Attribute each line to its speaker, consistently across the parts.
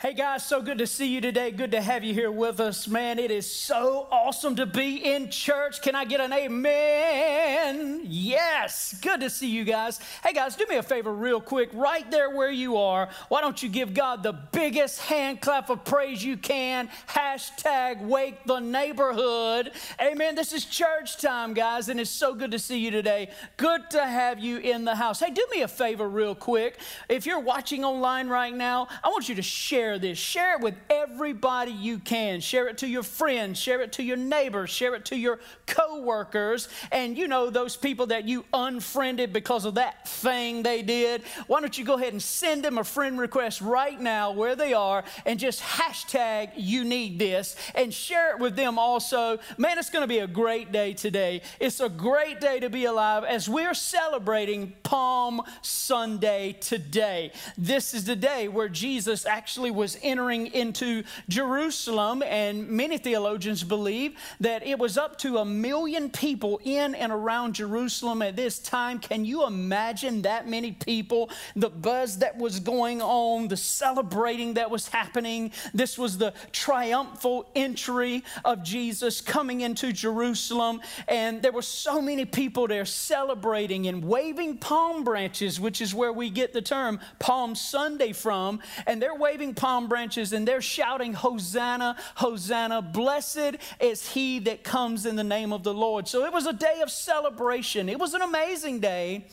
Speaker 1: Hey guys, so good to see you today. Good to have you here with us, man. It is so awesome to be in church. Can I get an amen? Yes, good to see you guys. Hey guys, do me a favor, real quick, right there where you are. Why don't you give God the biggest hand clap of praise you can? Hashtag wake the neighborhood. Amen. This is church time, guys, and it's so good to see you today. Good to have you in the house. Hey, do me a favor, real quick. If you're watching online right now, I want you to share share this. Share it with everybody you can. Share it to your friends, share it to your neighbors, share it to your coworkers, and you know those people that you unfriended because of that thing they did. Why don't you go ahead and send them a friend request right now where they are and just hashtag you need this and share it with them also. Man, it's going to be a great day today. It's a great day to be alive as we're celebrating Palm Sunday today. This is the day where Jesus actually was entering into Jerusalem, and many theologians believe that it was up to a million people in and around Jerusalem at this time. Can you imagine that many people? The buzz that was going on, the celebrating that was happening. This was the triumphal entry of Jesus coming into Jerusalem, and there were so many people there celebrating and waving palm branches, which is where we get the term Palm Sunday from, and they're waving palm palm branches and they're shouting, Hosanna, Hosanna, blessed is he that comes in the name of the Lord. So it was a day of celebration. It was an amazing day.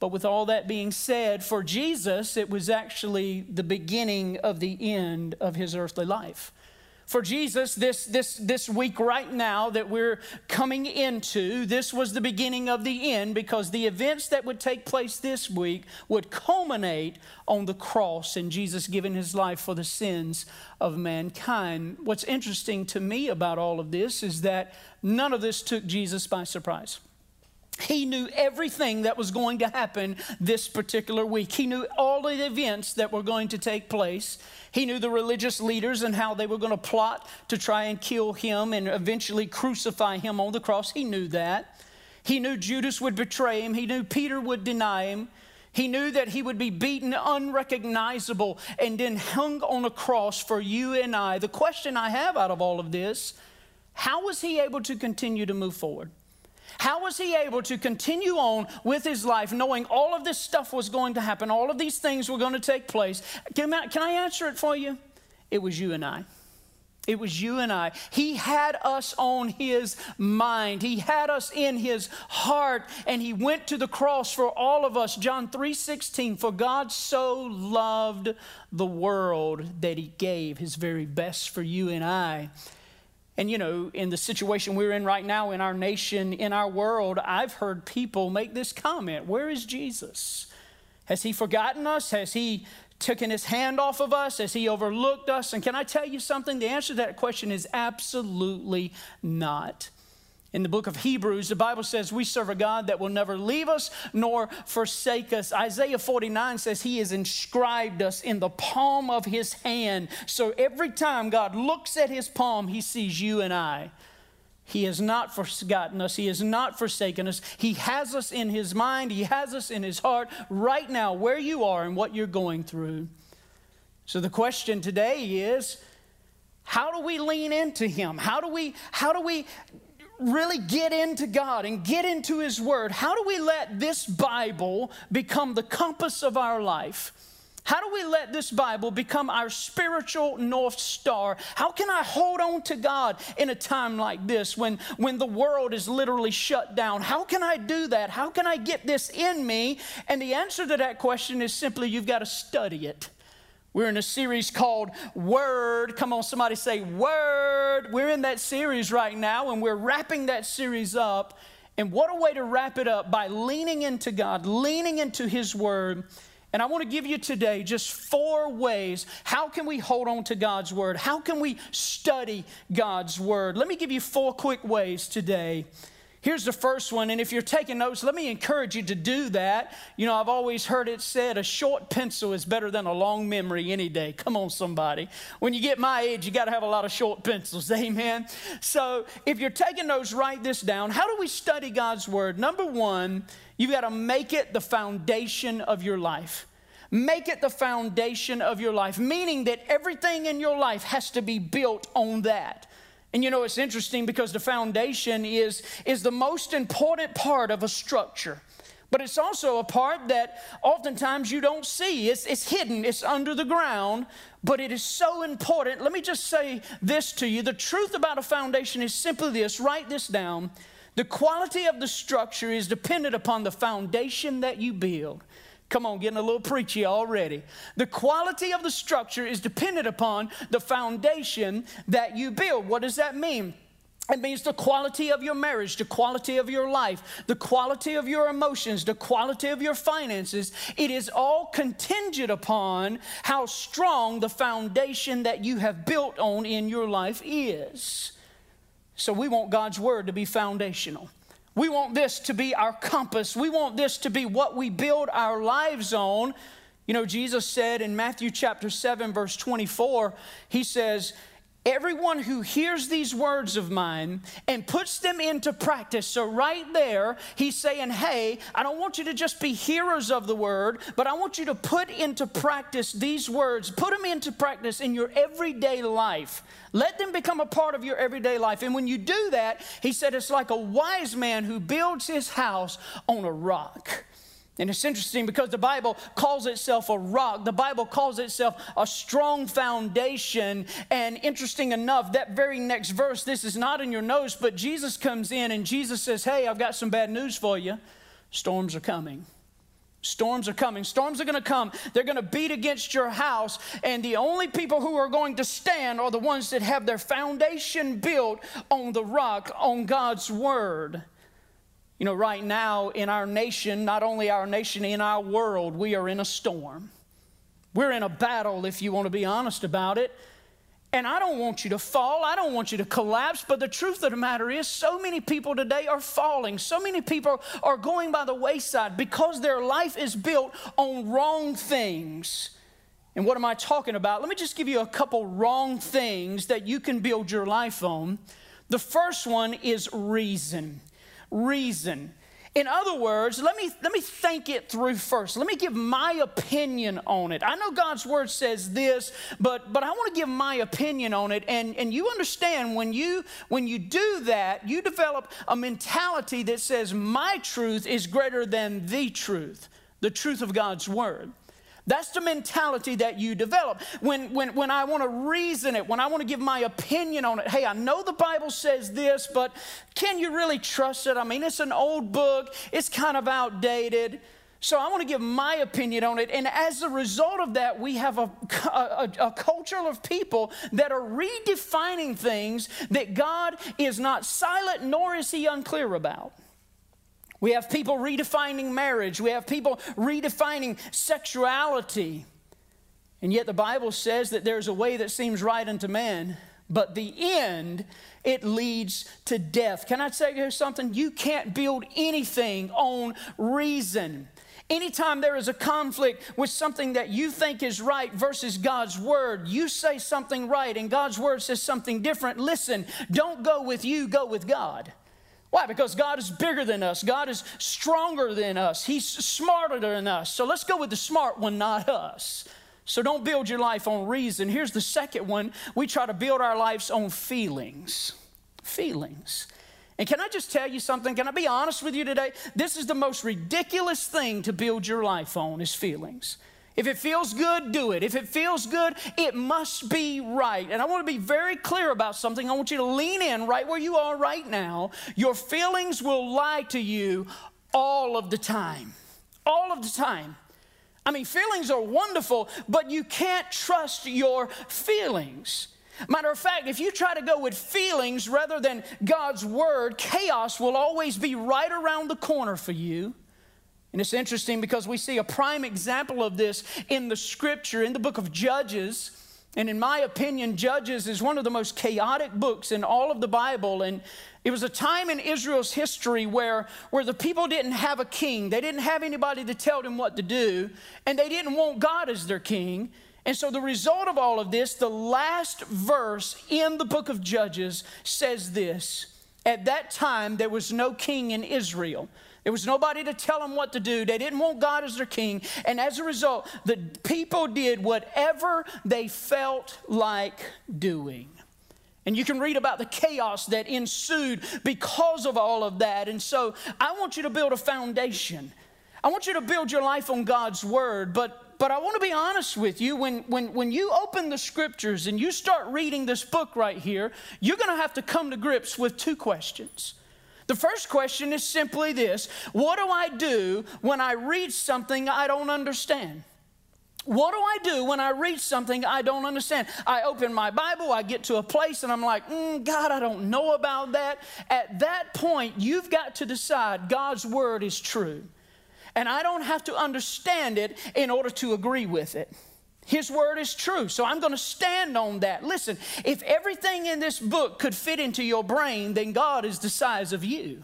Speaker 1: But with all that being said, for Jesus, it was actually the beginning of the end of his earthly life for Jesus this, this, this week right now that we're coming into. This was the beginning of the end because the events that would take place this week would culminate on the cross and Jesus giving his life for the sins of mankind. What's interesting to me about all of this is that none of this took Jesus by surprise. He knew everything that was going to happen this particular week. He knew all the events that were going to take place. He knew the religious leaders and how they were going to plot to try and kill him and eventually crucify him on the cross. He knew that. He knew Judas would betray him. He knew Peter would deny him. He knew that he would be beaten unrecognizable and then hung on a cross for you and I. The question I have out of all of this how was he able to continue to move forward? How was he able to continue on with his life knowing all of this stuff was going to happen, all of these things were going to take place? Can I, answer it for you? It was you and I. It was you and I. He had us on his mind. He had us in his heart and he went to the cross for all of us. John 3:16 for God so loved the world that he gave his very best for you and I. And, you know, in the situation we're in right now in our nation, in our world, I've heard people make this comment Where is Jesus? Has he forgotten us? Has he taken his hand off of us? Has he overlooked us? And can I tell you something? The answer to that question is absolutely not. In the book of Hebrews, the Bible says we serve a God that will never leave us nor forsake us. Isaiah 49 says he has inscribed us in the palm of his hand. So every time God looks at his palm, he sees you and I. He has not forgotten us. He has not forsaken us. He has us in his mind. He has us in his heart right now, where you are and what you're going through. So the question today is how do we lean into him? How do we, how do we really get into God and get into His Word, how do we let this Bible become the compass of our life? How do we let this Bible become our spiritual North Star? How can I hold on to God in a time like this when, when the world is literally shut down? How can I do that? How can I get this in me? And the answer to that question is simply you've got to study it. We're in a series called Word. Come on, somebody say Word. We're in that series right now, and we're wrapping that series up. And what a way to wrap it up by leaning into God, leaning into His Word. And I want to give you today just four ways. How can we hold on to God's Word? How can we study God's Word? Let me give you four quick ways today Here's the first one, and if you're taking notes, let me encourage you to do that. You know, I've always heard it said a short pencil is better than a long memory any day. Come on, somebody. When you get my age, you got to have a lot of short pencils. Amen. So if you're taking notes, write this down. How do we study God's Word? Number one, you've got to make it the foundation of your life. Make it the foundation of your life, meaning that everything in your life has to be built on that. And you know, it's interesting because the foundation is, is the most important part of a structure. But it's also a part that oftentimes you don't see. It's, it's hidden, it's under the ground, but it is so important. Let me just say this to you. The truth about a foundation is simply this write this down. The quality of the structure is dependent upon the foundation that you build. Come on, getting a little preachy already. The quality of the structure is dependent upon the foundation that you build. What does that mean? It means the quality of your marriage, the quality of your life, the quality of your emotions, the quality of your finances. It is all contingent upon how strong the foundation that you have built on in your life is. So we want God's word to be foundational. We want this to be our compass. We want this to be what we build our lives on. You know, Jesus said in Matthew chapter 7, verse 24, He says, Everyone who hears these words of mine and puts them into practice. So, right there, he's saying, Hey, I don't want you to just be hearers of the word, but I want you to put into practice these words. Put them into practice in your everyday life. Let them become a part of your everyday life. And when you do that, he said, it's like a wise man who builds his house on a rock. And it's interesting because the Bible calls itself a rock. The Bible calls itself a strong foundation. And interesting enough, that very next verse, this is not in your notes, but Jesus comes in and Jesus says, Hey, I've got some bad news for you. Storms are coming. Storms are coming. Storms are going to come. They're going to beat against your house. And the only people who are going to stand are the ones that have their foundation built on the rock, on God's word. You know, right now in our nation, not only our nation, in our world, we are in a storm. We're in a battle, if you want to be honest about it. And I don't want you to fall. I don't want you to collapse. But the truth of the matter is, so many people today are falling. So many people are going by the wayside because their life is built on wrong things. And what am I talking about? Let me just give you a couple wrong things that you can build your life on. The first one is reason reason. In other words, let me, let me think it through first. Let me give my opinion on it. I know God's word says this, but, but I want to give my opinion on it. And, and you understand when you, when you do that, you develop a mentality that says, my truth is greater than the truth, the truth of God's word. That's the mentality that you develop. When, when, when I want to reason it, when I want to give my opinion on it, hey, I know the Bible says this, but can you really trust it? I mean, it's an old book, it's kind of outdated. So I want to give my opinion on it. And as a result of that, we have a, a, a, culture of people that are redefining things that God is not silent nor is he unclear about. We have people redefining marriage. We have people redefining sexuality. And yet the Bible says that there's a way that seems right unto man, but the end, it leads to death. Can I say you something? You can't build anything on reason. Anytime there is a conflict with something that you think is right versus God's word, you say something right and God's word says something different. Listen, don't go with you, go with God. Why? Because God is bigger than us. God is stronger than us. He's smarter than us. So let's go with the smart one, not us. So don't build your life on reason. Here's the second one we try to build our lives on feelings. Feelings. And can I just tell you something? Can I be honest with you today? This is the most ridiculous thing to build your life on is feelings. If it feels good, do it. If it feels good, it must be right. And I want to be very clear about something. I want you to lean in right where you are right now. Your feelings will lie to you all of the time. All of the time. I mean, feelings are wonderful, but you can't trust your feelings. Matter of fact, if you try to go with feelings rather than God's word, chaos will always be right around the corner for you. And it's interesting because we see a prime example of this in the scripture, in the book of Judges. And in my opinion, Judges is one of the most chaotic books in all of the Bible. And it was a time in Israel's history where, where the people didn't have a king, they didn't have anybody to tell them what to do, and they didn't want God as their king. And so, the result of all of this, the last verse in the book of Judges says this At that time, there was no king in Israel. There was nobody to tell them what to do. They didn't want God as their king. And as a result, the people did whatever they felt like doing. And you can read about the chaos that ensued because of all of that. And so I want you to build a foundation. I want you to build your life on God's word, but but I want to be honest with you. When, when, when you open the scriptures and you start reading this book right here, you're going to have to come to grips with two questions. The first question is simply this What do I do when I read something I don't understand? What do I do when I read something I don't understand? I open my Bible, I get to a place, and I'm like, mm, God, I don't know about that. At that point, you've got to decide God's word is true. And I don't have to understand it in order to agree with it. His word is true, so I'm going to stand on that. Listen, if everything in this book could fit into your brain, then God is the size of you.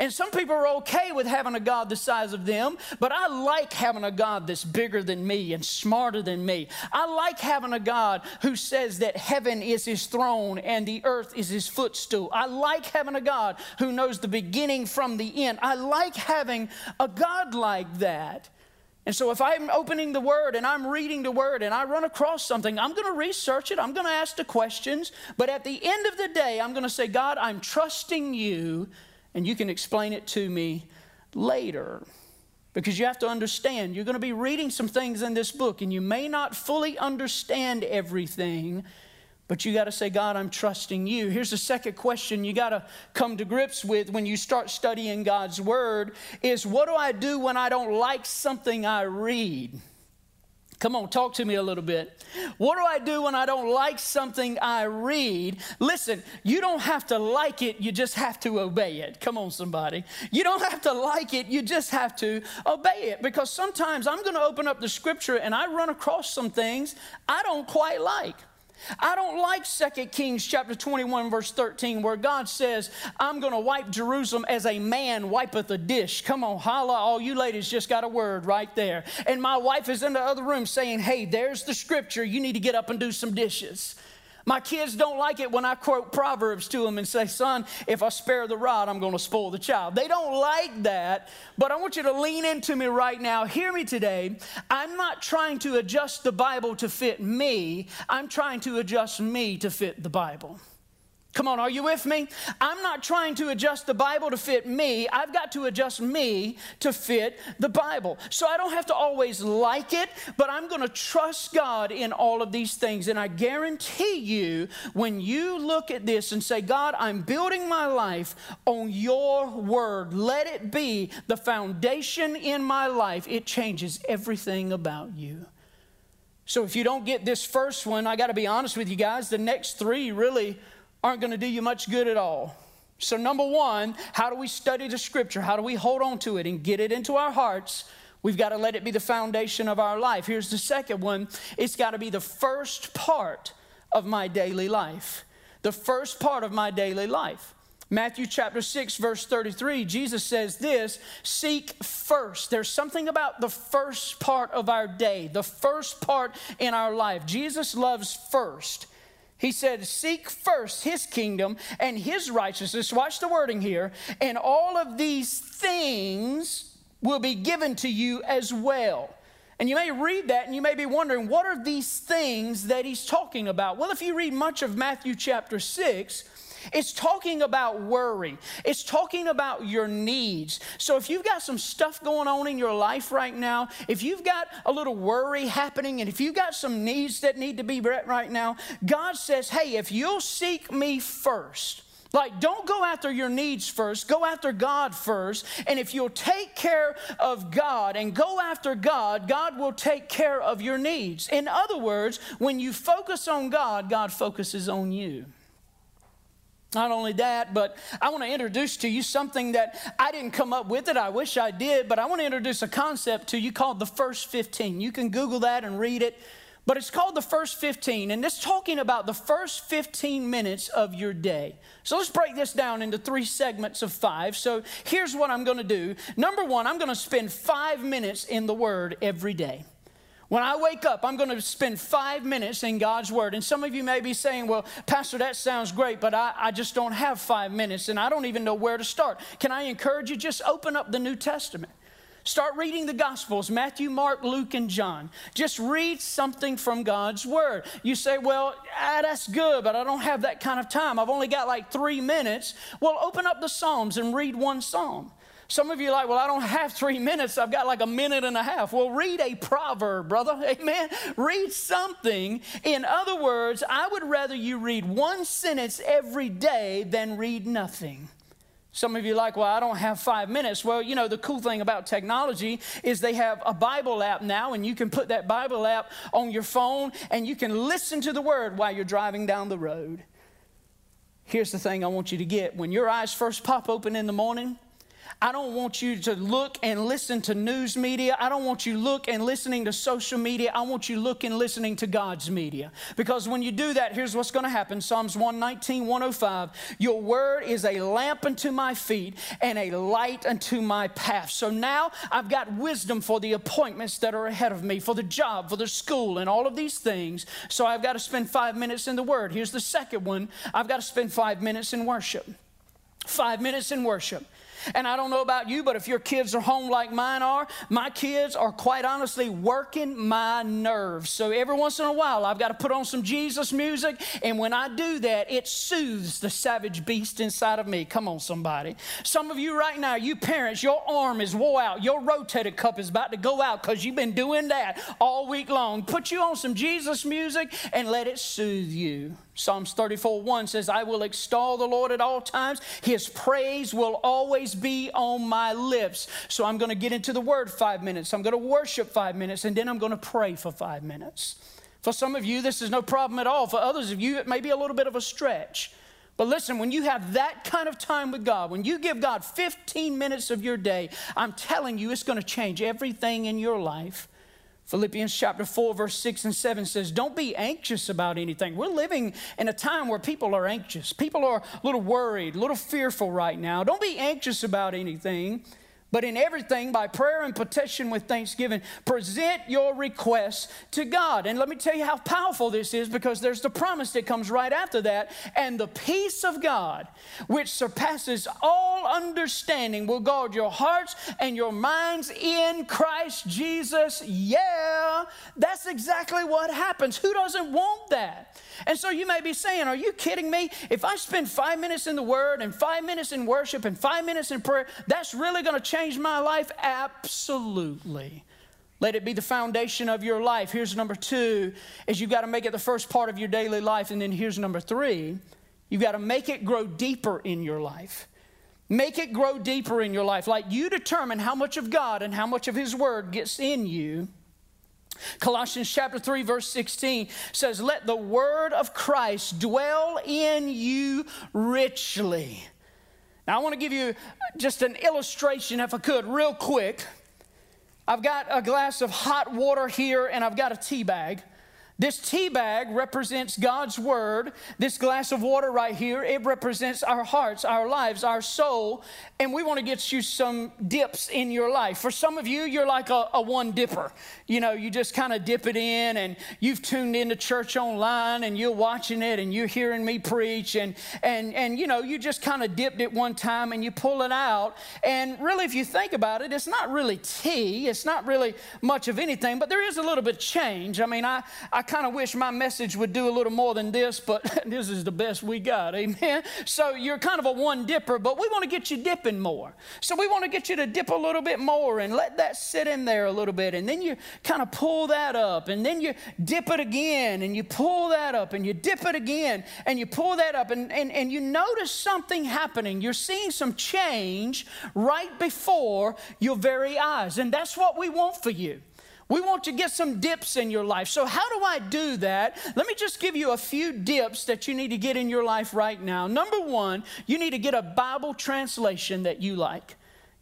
Speaker 1: And some people are okay with having a God the size of them, but I like having a God that's bigger than me and smarter than me. I like having a God who says that heaven is his throne and the earth is his footstool. I like having a God who knows the beginning from the end. I like having a God like that. And so, if I'm opening the Word and I'm reading the Word and I run across something, I'm going to research it. I'm going to ask the questions. But at the end of the day, I'm going to say, God, I'm trusting you and you can explain it to me later. Because you have to understand, you're going to be reading some things in this book, and you may not fully understand everything, but you got to say, God, I'm trusting you. Here's the second question you got to come to grips with when you start studying God's Word is what do I do when I don't like something I read? Come on, talk to me a little bit. What do I do when I don't like something I read? Listen, you don't have to like it, you just have to obey it. Come on, somebody. You don't have to like it, you just have to obey it. Because sometimes I'm going to open up the scripture and I run across some things I don't quite like. I don't like 2 Kings chapter 21, verse 13, where God says, I'm going to wipe Jerusalem as a man wipeth a dish. Come on, holla, all you ladies just got a word right there. And my wife is in the other room saying, Hey, there's the scripture. You need to get up and do some dishes. My kids don't like it when I quote Proverbs to them and say, Son, if I spare the rod, I'm going to spoil the child. They don't like that, but I want you to lean into me right now. Hear me today. I'm not trying to adjust the Bible to fit me, I'm trying to adjust me to fit the Bible. Come on, are you with me? I'm not trying to adjust the Bible to fit me. I've got to adjust me to fit the Bible. So I don't have to always like it, but I'm going to trust God in all of these things. And I guarantee you, when you look at this and say, God, I'm building my life on your word, let it be the foundation in my life, it changes everything about you. So if you don't get this first one, I got to be honest with you guys, the next three really aren't going to do you much good at all. So, number one, how do we study the scripture? How do we hold on to it and get it into our hearts? We've got to let it be the foundation of our life. Here's the second one it's got to be the first part of my daily life. The first part of my daily life. Matthew chapter 6, verse 33, Jesus says this seek first. There's something about the first part of our day, the first part in our life. Jesus loves first. He said, Seek first his kingdom and his righteousness. Watch the wording here. And all of these things will be given to you as well. And you may read that and you may be wondering, what are these things that he's talking about? Well, if you read much of Matthew chapter 6, it's talking about worry. It's talking about your needs. So if you've got some stuff going on in your life right now, if you've got a little worry happening, and if you've got some needs that need to be met right now, God says, hey, if you'll seek me first, like, don't go after your needs first, go after God first. And if you'll take care of God and go after God, God will take care of your needs. In other words, when you focus on God, God focuses on you. Not only that, but I want to introduce to you something that I didn't come up with it. I wish I did, but I want to introduce a concept to you called the first 15. You can Google that and read it, but it's called the first 15, and it's talking about the first 15 minutes of your day. So let's break this down into three segments of five. So here's what I'm going to do. Number one, I'm going to spend five minutes in the Word every day. When I wake up, I'm going to spend five minutes in God's Word. And some of you may be saying, well, Pastor, that sounds great, but I, I, just don't have five minutes and I don't even know where to start. Can I encourage you? Just open up the New Testament. Start reading the Gospels Matthew, Mark, Luke, and John. Just read something from God's Word. You say, Well, ah, that's good, but I don't have that kind of time. I've only got like three minutes. Well, open up the Psalms and read one psalm. Some of you are like, well, I don't have three minutes. I've got like a minute and a half. Well, read a proverb, brother. Amen. Read something. In other words, I would rather you read one sentence every day than read nothing. Some of you like, well, I don't have five minutes. Well, you know, the cool thing about technology is they have a Bible app now, and you can put that Bible app on your phone and you can listen to the word while you're driving down the road. Here's the thing I want you to get when your eyes first pop open in the morning, I don't want you to look and listen to news media. I don't want you look and listening to social media. I want you look and listening to God's media. Because when you do that, here's what's going to happen. Psalms 119, 105. Your word is a lamp unto my feet and a light unto my path. So now I've got wisdom for the appointments that are ahead of me, for the job, for the school, and all of these things. So I've got to spend five minutes in the word. Here's the second one I've got to spend five minutes in worship. Five minutes in worship. And I don't know about you, but if your kids are home like mine are, my kids are quite honestly working my nerves. So every once in a while, I've got to put on some Jesus music. And when I do that, it soothes the savage beast inside of me. Come on, somebody. Some of you right now, you parents, your arm is wore out. Your rotator cuff is about to go out because you've been doing that all week long. Put you on some Jesus music and let it soothe you. Psalms 34 1 says, I will extol the Lord at all times. His praise will always be on my lips. So I'm going to get into the word five minutes. I'm going to worship five minutes, and then I'm going to pray for five minutes. For some of you, this is no problem at all. For others of you, it may be a little bit of a stretch. But listen, when you have that kind of time with God, when you give God 15 minutes of your day, I'm telling you, it's going to change everything in your life. Philippians chapter 4, verse 6 and 7 says, Don't be anxious about anything. We're living in a time where people are anxious. People are a little worried, a little fearful right now. Don't be anxious about anything. But in everything, by prayer and petition with thanksgiving, present your requests to God. And let me tell you how powerful this is because there's the promise that comes right after that. And the peace of God, which surpasses all understanding, will guard your hearts and your minds in Christ Jesus. Yeah, that's exactly what happens. Who doesn't want that? And so you may be saying, Are you kidding me? If I spend five minutes in the Word and five minutes in worship and five minutes in prayer, that's really going to change my life? Absolutely. Let it be the foundation of your life. Here's number two, is you've got to make it the first part of your daily life. And then here's number three, you've got to make it grow deeper in your life. Make it grow deeper in your life. Like you determine how much of God and how much of His Word gets in you Colossians chapter 3 verse 16 says, "Let the word of Christ dwell in you richly." Now I want to give you just an illustration if I could real quick. I've got a glass of hot water here and I've got a tea bag. This tea bag represents God's word. This glass of water right here, it represents our hearts, our lives, our soul. And we want to get you some dips in your life. For some of you, you're like a, a one dipper. You know, you just kind of dip it in and you've tuned into church online and you're watching it and you're hearing me preach and and and you know, you just kind of dipped it one time and you pull it out. And really, if you think about it, it's not really tea, it's not really much of anything, but there is a little bit of change. I mean, I, I I kind of wish my message would do a little more than this, but this is the best we got. Amen. So you're kind of a one dipper, but we want to get you dipping more. So we want to get you to dip a little bit more and let that sit in there a little bit. And then you kind of pull that up, and then you dip it again, and you pull that up, and you dip it again, and you pull that up, and, and, and you notice something happening. You're seeing some change right before your very eyes. And that's what we want for you. We want to get some dips in your life. So, how do I do that? Let me just give you a few dips that you need to get in your life right now. Number one, you need to get a Bible translation that you like.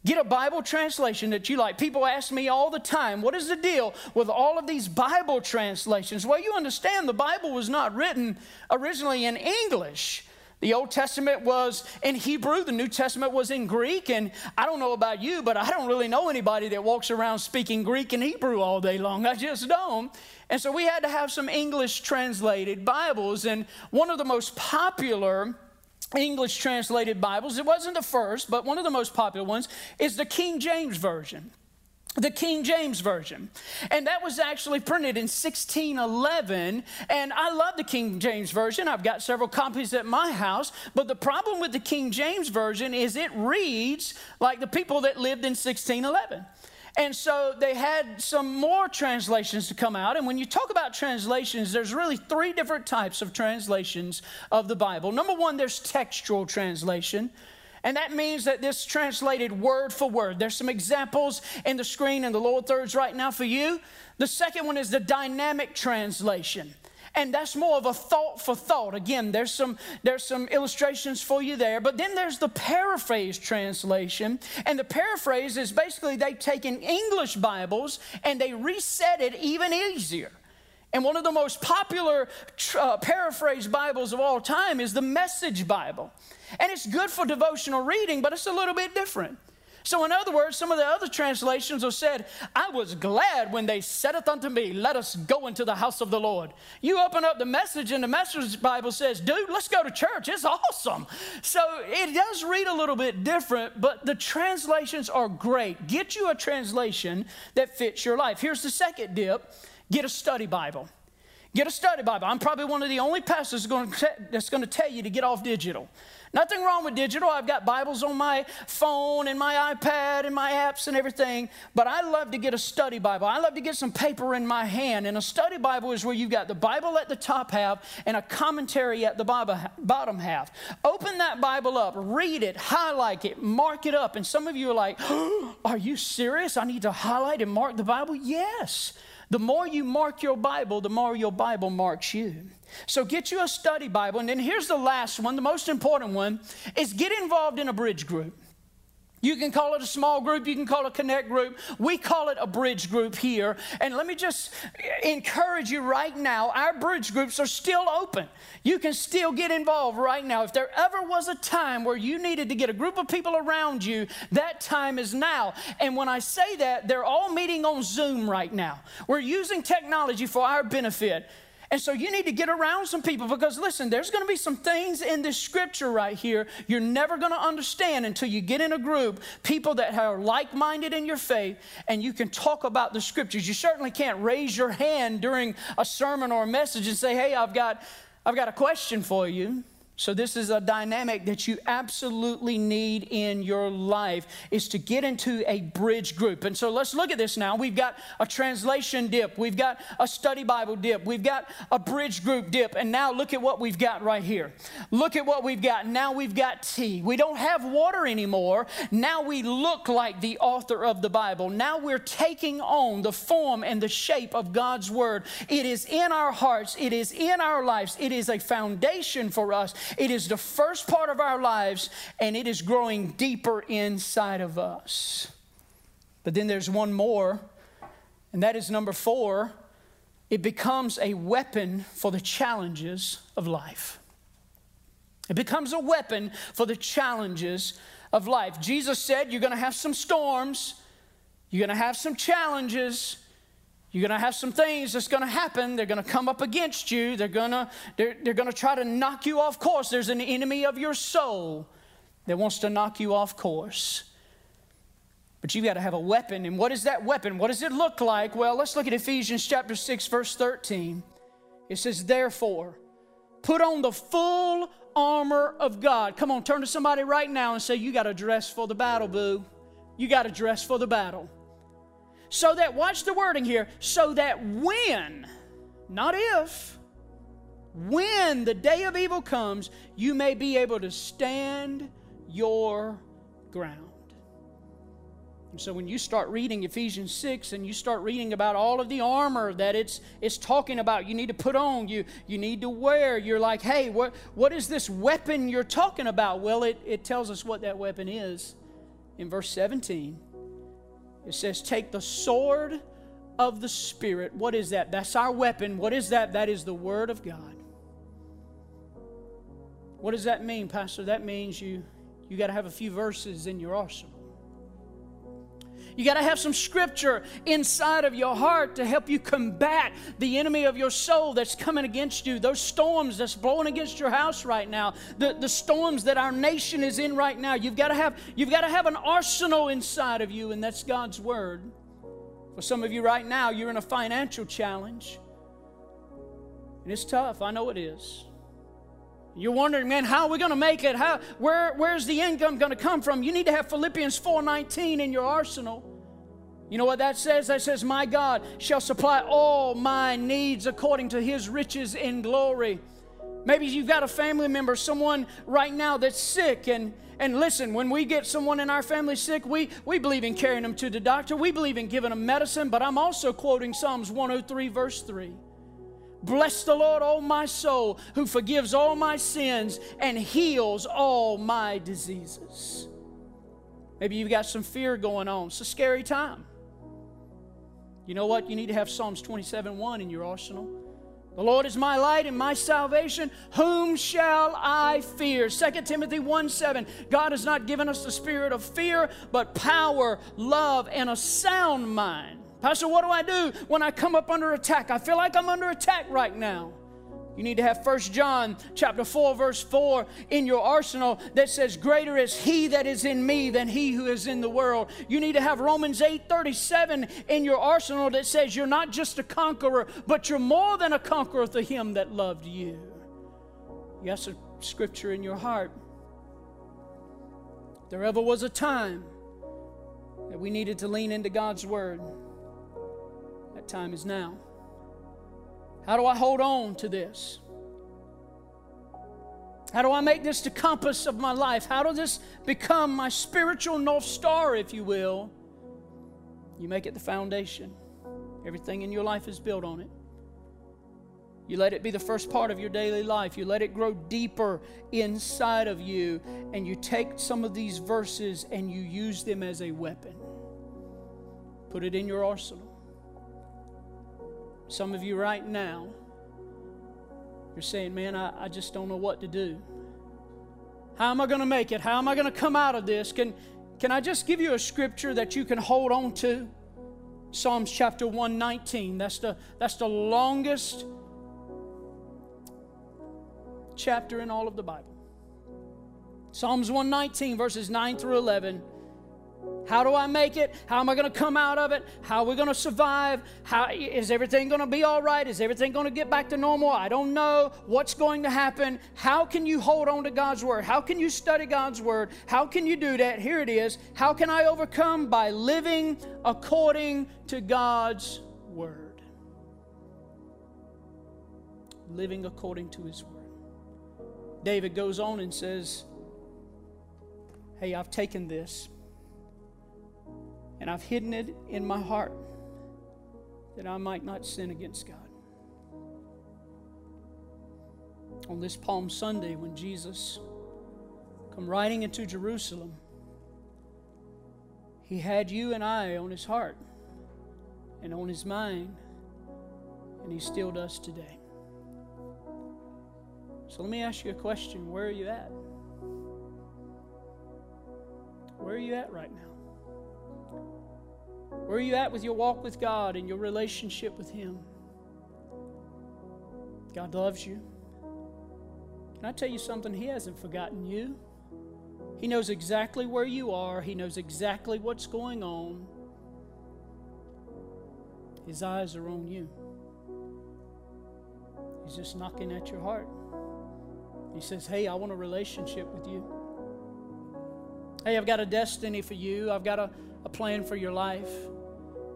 Speaker 1: Get a Bible translation that you like. People ask me all the time, what is the deal with all of these Bible translations? Well, you understand the Bible was not written originally in English. The Old Testament was in Hebrew, the New Testament was in Greek, and I don't know about you, but I don't really know anybody that walks around speaking Greek and Hebrew all day long. I just don't. And so we had to have some English translated Bibles, and one of the most popular English translated Bibles, it wasn't the first, but one of the most popular ones, is the King James Version the King James Version. And that was actually printed in 1611. And I love the King James Version. I've got several copies at my house. But the problem with the King James Version is it reads like the people that lived in 1611. And so they had some more translations to come out. And when you talk about translations, there's really three different types of translations of the Bible. Number one, there's textual translation. And that means that this translated word for word. There's some examples in the screen in the lower thirds right now for you. The second one is the dynamic translation. And that's more of a thought for thought. Again, there's some there's some illustrations for you there. But then there's the paraphrase translation. And the paraphrase is basically they've taken English Bibles and they reset it even easier. And one of the most popular uh, paraphrase Bibles of all time is the Message Bible. And it's good for devotional reading, but it's a little bit different. So, in other words, some of the other translations have said, I was glad when they saith unto me, Let us go into the house of the Lord. You open up the message, and the message Bible says, Dude, let's go to church. It's awesome. So, it does read a little bit different, but the translations are great. Get you a translation that fits your life. Here's the second dip get a study Bible. Get a study Bible. I'm probably one of the only pastors that's going to tell you to get off digital. Nothing wrong with digital. I've got Bibles on my phone and my iPad and my apps and everything, but I love to get a study Bible. I love to get some paper in my hand. And a study Bible is where you've got the Bible at the top half and a commentary at the bottom half. Open that Bible up, read it, highlight it, mark it up. And some of you are like, oh, Are you serious? I need to highlight and mark the Bible? Yes. The more you mark your Bible, the more your Bible marks you. So get you a study Bible. And then here's the last one, the most important one, is get involved in a bridge group. You can call it a small group, you can call it a connect group. We call it a bridge group here. And let me just encourage you right now our bridge groups are still open. You can still get involved right now. If there ever was a time where you needed to get a group of people around you, that time is now. And when I say that, they're all meeting on Zoom right now. We're using technology for our benefit. And so you need to get around some people because listen, there's going to be some things in this scripture right here you're never going to understand until you get in a group, people that are like minded in your faith, and you can talk about the scriptures. You certainly can't raise your hand during a sermon or a message and say, hey, I've got, I've got a question for you. So this is a dynamic that you absolutely need in your life is to get into a bridge group. And so let's look at this now. We've got a translation dip, we've got a study Bible dip, we've got a bridge group dip, and now look at what we've got right here. Look at what we've got. Now we've got tea. We don't have water anymore. Now we look like the author of the Bible. Now we're taking on the form and the shape of God's word. It is in our hearts, it is in our lives. It is a foundation for us. It is the first part of our lives, and it is growing deeper inside of us. But then there's one more, and that is number four it becomes a weapon for the challenges of life. It becomes a weapon for the challenges of life. Jesus said, You're going to have some storms, you're going to have some challenges, you're going to have some things that's going to happen. They're going to come up against you. They're going to they're, they're going to try to knock you off course. There's an enemy of your soul that wants to knock you off course. But you've got to have a weapon. And what is that weapon? What does it look like? Well, let's look at Ephesians chapter 6 verse 13. It says, "Therefore, put on the full armor of God." Come on, turn to somebody right now and say, "You got to dress for the battle, boo. You got to dress for the battle." So that, watch the wording here, so that when, not if, when the day of evil comes, you may be able to stand your ground. And so when you start reading Ephesians 6 and you start reading about all of the armor that it's it's talking about you need to put on, you you need to wear, you're like, hey, what what is this weapon you're talking about? Well, it, it tells us what that weapon is in verse 17. It says, Take the sword of the Spirit. What is that? That's our weapon. What is that? That is the Word of God. What does that mean, Pastor? That means you, you got to have a few verses in your arsenal. You got to have some scripture inside of your heart to help you combat the enemy of your soul that's coming against you, those storms that's blowing against your house right now, the, the storms that our nation is in right now. You've got to have you've got to have an arsenal inside of you, and that's God's word. For some of you right now, you're in a financial challenge. And it's tough. I know it is. You're wondering, man, how are we going to make it? How, where, where's the income going to come from? You need to have Philippians 4.19 in your arsenal. You know what that says? That says, My God shall supply all my needs according to his riches in glory. Maybe you've got a family member, someone right now that's sick, and, and listen, when we get someone in our family sick, we, we believe in carrying them to the doctor. We believe in giving them medicine, but I'm also quoting Psalms 103, verse 3. Bless the Lord, O my soul, who forgives all my sins and heals all my diseases. Maybe you've got some fear going on. It's a scary time. You know what? You need to have Psalms 27 1 in your arsenal. The Lord is my light and my salvation. Whom shall I fear? 2 Timothy 1 7. God has not given us the spirit of fear, but power, love, and a sound mind. Pastor, what do I do when I come up under attack? I feel like I'm under attack right now. You need to have 1 John chapter 4 verse 4 in your arsenal that says greater is he that is in me than he who is in the world. You need to have Romans 8:37 in your arsenal that says you're not just a conqueror, but you're more than a conqueror to him that loved you. Yes, some scripture in your heart. There ever was a time that we needed to lean into God's word That time is now. How do I hold on to this? How do I make this the compass of my life? How does this become my spiritual North Star, if you will? You make it the foundation. Everything in your life is built on it. You let it be the first part of your daily life. You let it grow deeper inside of you. And you take some of these verses and you use them as a weapon. Put it in your arsenal. Some of you right now, you're saying, Man, I, I just don't know what to do. How am I going to make it? How am I going to come out of this? Can, can I just give you a scripture that you can hold on to? Psalms chapter 119. That's the, that's the longest chapter in all of the Bible. Psalms 119, verses 9 through 11. How do I make it? How am I going to come out of it? How are we going to survive? How is everything going to be all right? Is everything going to get back to normal? I don't know what's going to happen. How can you hold on to God's word? How can you study God's word? How can you do that? Here it is. How can I overcome by living according to God's word? Living according to his word. David goes on and says, Hey, I've taken this and I've hidden it in my heart that I might not sin against God. On this Palm Sunday, when Jesus come riding into Jerusalem, he had you and I on his heart and on his mind, and he still does today. So let me ask you a question where are you at? Where are you at right now? Where are you at with your walk with God and your relationship with Him? God loves you. Can I tell you something? He hasn't forgotten you. He knows exactly where you are, He knows exactly what's going on. His eyes are on you. He's just knocking at your heart. He says, Hey, I want a relationship with you. Hey, I've got a destiny for you. I've got a a plan for your life,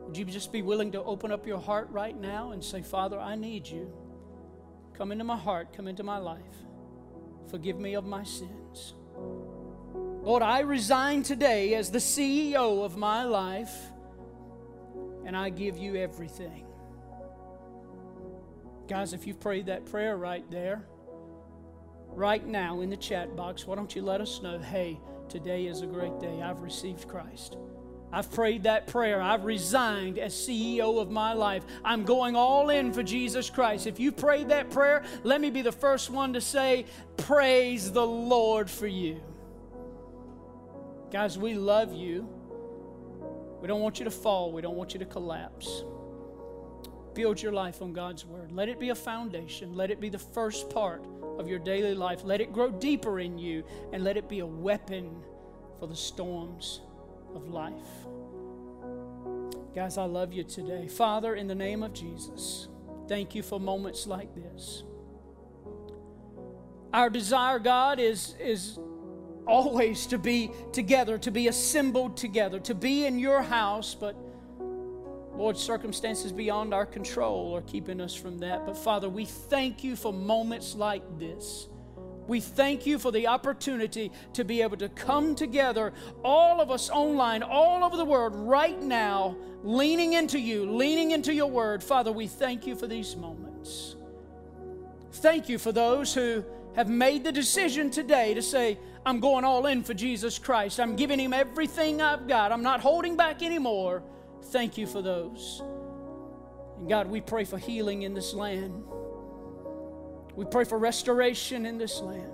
Speaker 1: would you just be willing to open up your heart right now and say, Father, I need you. Come into my heart, come into my life. Forgive me of my sins. Lord, I resign today as the CEO of my life, and I give you everything. Guys, if you've prayed that prayer right there, right now in the chat box, why don't you let us know, hey, today is a great day. I've received Christ. I've prayed that prayer. I've resigned as CEO of my life. I'm going all in for Jesus Christ. If you prayed that prayer, let me be the first one to say, Praise the Lord for you. Guys, we love you. We don't want you to fall, we don't want you to collapse. Build your life on God's Word. Let it be a foundation, let it be the first part of your daily life. Let it grow deeper in you, and let it be a weapon for the storms of life. Guys, I love you today. Father, in the name of Jesus, thank you for moments like this. Our desire, God, is, is always to be together, to be assembled together, to be in your house, but Lord, circumstances beyond our control are keeping us from that. But Father, we thank you for moments like this we thank you for the opportunity to be able to come together, all of us online, all over the world, right now, leaning into you, leaning into your word. Father, we thank you for these moments. Thank you for those who have made the decision today to say, I'm going all in for Jesus Christ. I'm giving him everything I've got. I'm not holding back anymore. Thank you for those. And God, we pray for healing in this land. We pray for restoration in this land.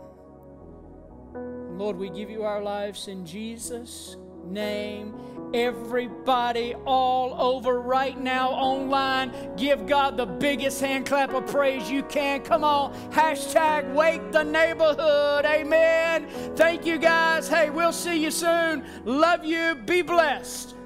Speaker 1: Lord, we give you our lives in Jesus' name. Everybody all over right now online, give God the biggest hand clap of praise you can. Come on, hashtag wake the neighborhood. Amen. Thank you guys. Hey, we'll see you soon. Love you. Be blessed.